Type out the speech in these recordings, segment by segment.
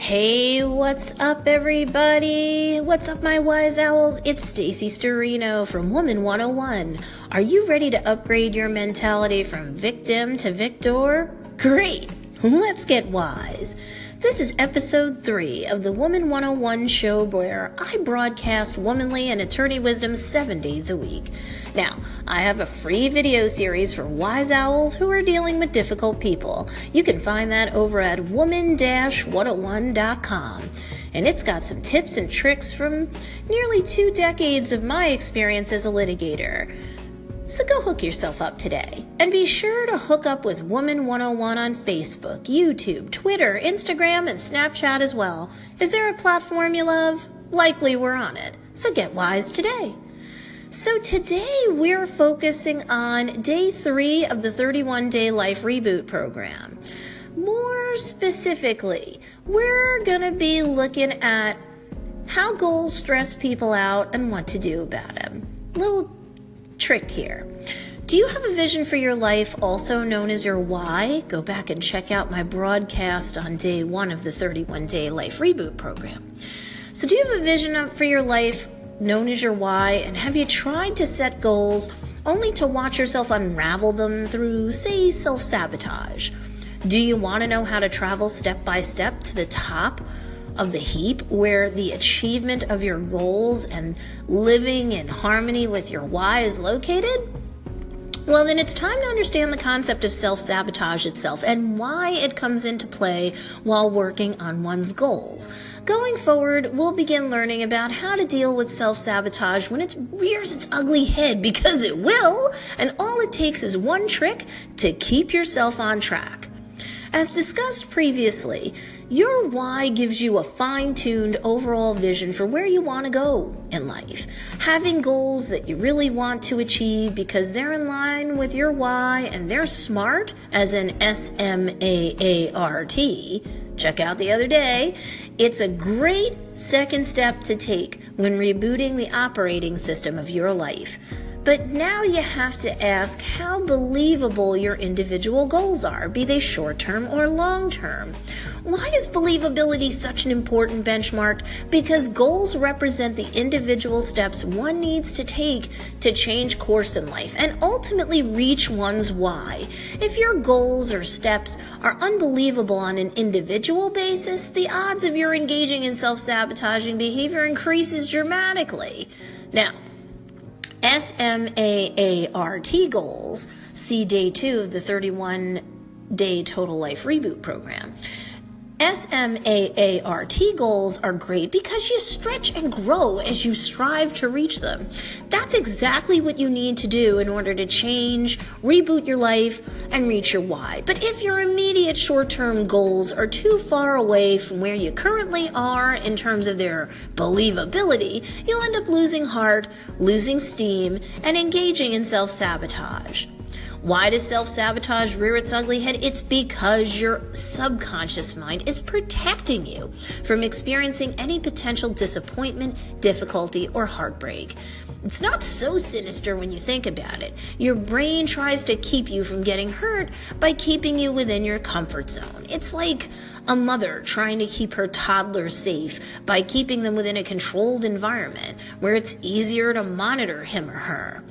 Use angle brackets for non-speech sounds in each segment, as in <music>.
Hey, what's up, everybody? What's up, my wise owls? It's Stacy Storino from Woman 101. Are you ready to upgrade your mentality from victim to victor? Great! <laughs> Let's get wise. This is episode three of the Woman 101 show where I broadcast womanly and attorney wisdom seven days a week. Now, I have a free video series for wise owls who are dealing with difficult people. You can find that over at woman-101.com. And it's got some tips and tricks from nearly two decades of my experience as a litigator. So go hook yourself up today. And be sure to hook up with Woman 101 on Facebook, YouTube, Twitter, Instagram, and Snapchat as well. Is there a platform you love? Likely we're on it. So get wise today. So today we're focusing on day three of the 31 day life reboot program. More specifically, we're going to be looking at how goals stress people out and what to do about them. Little trick here. Do you have a vision for your life, also known as your why? Go back and check out my broadcast on day one of the 31 day life reboot program. So, do you have a vision for your life known as your why? And have you tried to set goals only to watch yourself unravel them through, say, self sabotage? Do you want to know how to travel step by step to the top of the heap where the achievement of your goals and living in harmony with your why is located? Well, then it's time to understand the concept of self sabotage itself and why it comes into play while working on one's goals. Going forward, we'll begin learning about how to deal with self sabotage when it rears its ugly head because it will, and all it takes is one trick to keep yourself on track. As discussed previously, your why gives you a fine tuned overall vision for where you want to go in life. Having goals that you really want to achieve because they're in line with your why and they're smart, as in S M A A R T. Check out the other day. It's a great second step to take when rebooting the operating system of your life. But now you have to ask how believable your individual goals are, be they short term or long term. Why is believability such an important benchmark? Because goals represent the individual steps one needs to take to change course in life and ultimately reach one's why. If your goals or steps are unbelievable on an individual basis, the odds of your engaging in self sabotaging behavior increases dramatically. Now, SMAART goals, see day two of the 31 day total life reboot program. SMAART goals are great because you stretch and grow as you strive to reach them. That's exactly what you need to do in order to change, reboot your life, and reach your why. But if your immediate short term goals are too far away from where you currently are in terms of their believability, you'll end up losing heart, losing steam, and engaging in self sabotage. Why does self sabotage rear its ugly head? It's because your subconscious mind is protecting you from experiencing any potential disappointment, difficulty, or heartbreak. It's not so sinister when you think about it. Your brain tries to keep you from getting hurt by keeping you within your comfort zone. It's like a mother trying to keep her toddler safe by keeping them within a controlled environment where it's easier to monitor him or her.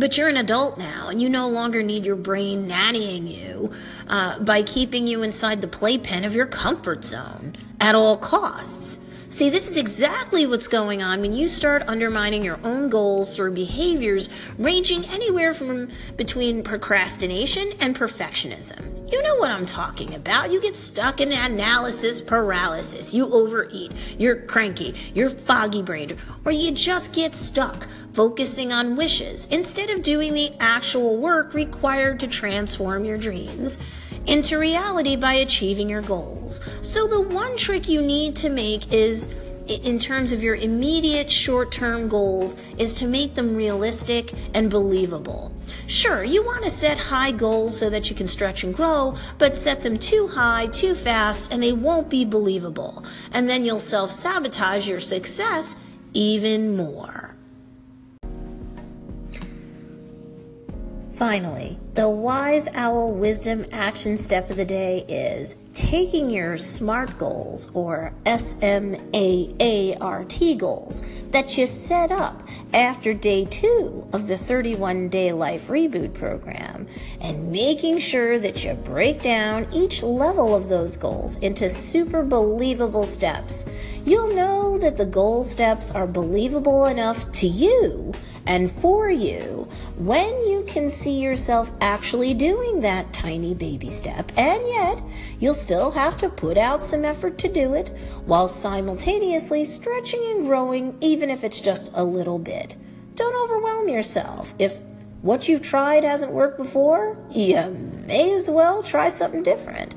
But you're an adult now, and you no longer need your brain nannying you uh, by keeping you inside the playpen of your comfort zone at all costs. See, this is exactly what's going on when you start undermining your own goals through behaviors ranging anywhere from between procrastination and perfectionism. You know what I'm talking about. You get stuck in analysis paralysis. You overeat. You're cranky. You're foggy brained. Or you just get stuck focusing on wishes instead of doing the actual work required to transform your dreams into reality by achieving your goals. So, the one trick you need to make is in terms of your immediate short term goals is to make them realistic and believable. Sure, you want to set high goals so that you can stretch and grow, but set them too high, too fast, and they won't be believable. And then you'll self sabotage your success even more. Finally, the Wise Owl Wisdom Action Step of the Day is taking your SMART goals or S M A A R T goals that you set up after day two of the 31 day life reboot program and making sure that you break down each level of those goals into super believable steps. You'll know that the goal steps are believable enough to you and for you when you can see yourself actually doing that tiny baby step, and yet you'll still have to put out some effort to do it while simultaneously stretching and growing, even if it's just a little bit. Don't overwhelm yourself. If what you've tried hasn't worked before, you may as well try something different.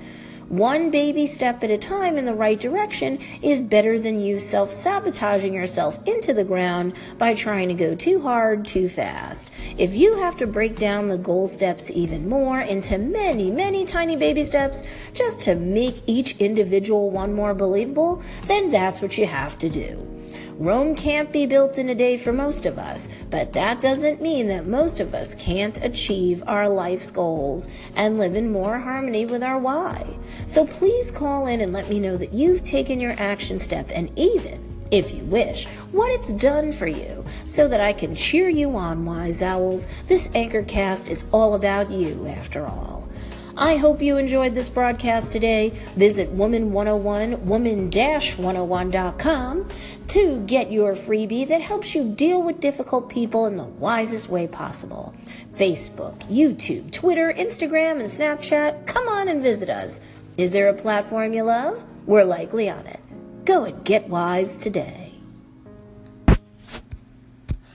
One baby step at a time in the right direction is better than you self sabotaging yourself into the ground by trying to go too hard too fast. If you have to break down the goal steps even more into many, many tiny baby steps just to make each individual one more believable, then that's what you have to do. Rome can't be built in a day for most of us, but that doesn't mean that most of us can't achieve our life's goals and live in more harmony with our why. So please call in and let me know that you've taken your action step and even if you wish, what it's done for you, so that I can cheer you on, wise owls. This anchor cast is all about you, after all. I hope you enjoyed this broadcast today. Visit Woman101, woman-101.com to get your freebie that helps you deal with difficult people in the wisest way possible. Facebook, YouTube, Twitter, Instagram, and Snapchat. Come on and visit us. Is there a platform you love? We're likely on it. Go and get wise today.